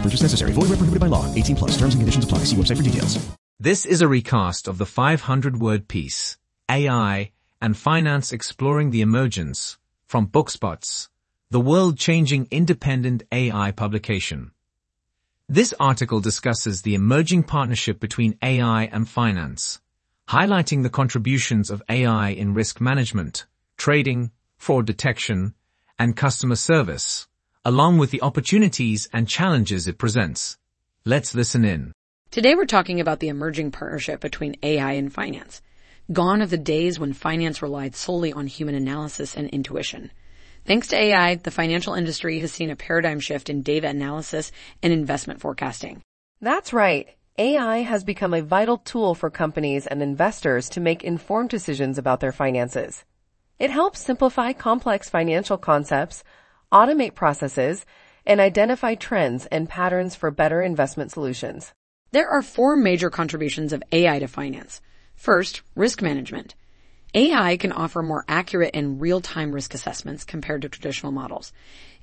Purchase necessary. Void where prohibited by law. 18 plus. Terms and conditions apply. See website for details. This is a recast of the 500-word piece, AI and Finance Exploring the Emergence, from Bookspotz, the world-changing independent AI publication. This article discusses the emerging partnership between AI and finance, highlighting the contributions of AI in risk management, trading, fraud detection, and customer service, along with the opportunities and challenges it presents. Let's listen in. Today we're talking about the emerging partnership between AI and finance. Gone are the days when finance relied solely on human analysis and intuition. Thanks to AI, the financial industry has seen a paradigm shift in data analysis and investment forecasting. That's right. AI has become a vital tool for companies and investors to make informed decisions about their finances. It helps simplify complex financial concepts, automate processes, and identify trends and patterns for better investment solutions. There are four major contributions of AI to finance. First, risk management. AI can offer more accurate and real-time risk assessments compared to traditional models.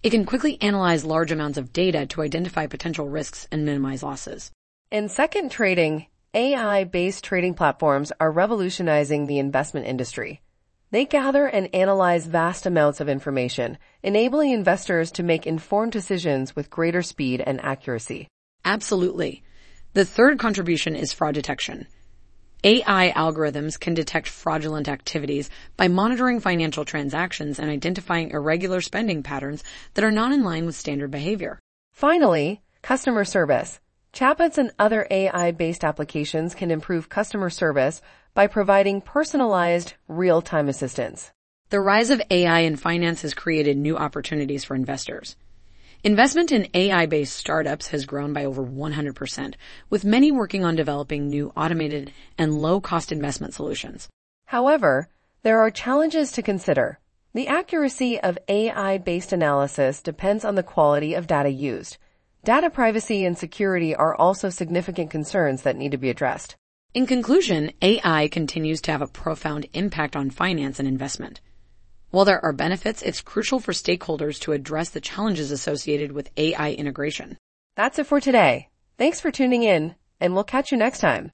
It can quickly analyze large amounts of data to identify potential risks and minimize losses. In second trading, AI-based trading platforms are revolutionizing the investment industry. They gather and analyze vast amounts of information, enabling investors to make informed decisions with greater speed and accuracy. Absolutely. The third contribution is fraud detection. AI algorithms can detect fraudulent activities by monitoring financial transactions and identifying irregular spending patterns that are not in line with standard behavior. Finally, customer service. Chatbots and other AI-based applications can improve customer service by providing personalized, real-time assistance. The rise of AI in finance has created new opportunities for investors. Investment in AI-based startups has grown by over 100%, with many working on developing new automated and low-cost investment solutions. However, there are challenges to consider. The accuracy of AI-based analysis depends on the quality of data used. Data privacy and security are also significant concerns that need to be addressed. In conclusion, AI continues to have a profound impact on finance and investment. While there are benefits, it's crucial for stakeholders to address the challenges associated with AI integration. That's it for today. Thanks for tuning in, and we'll catch you next time.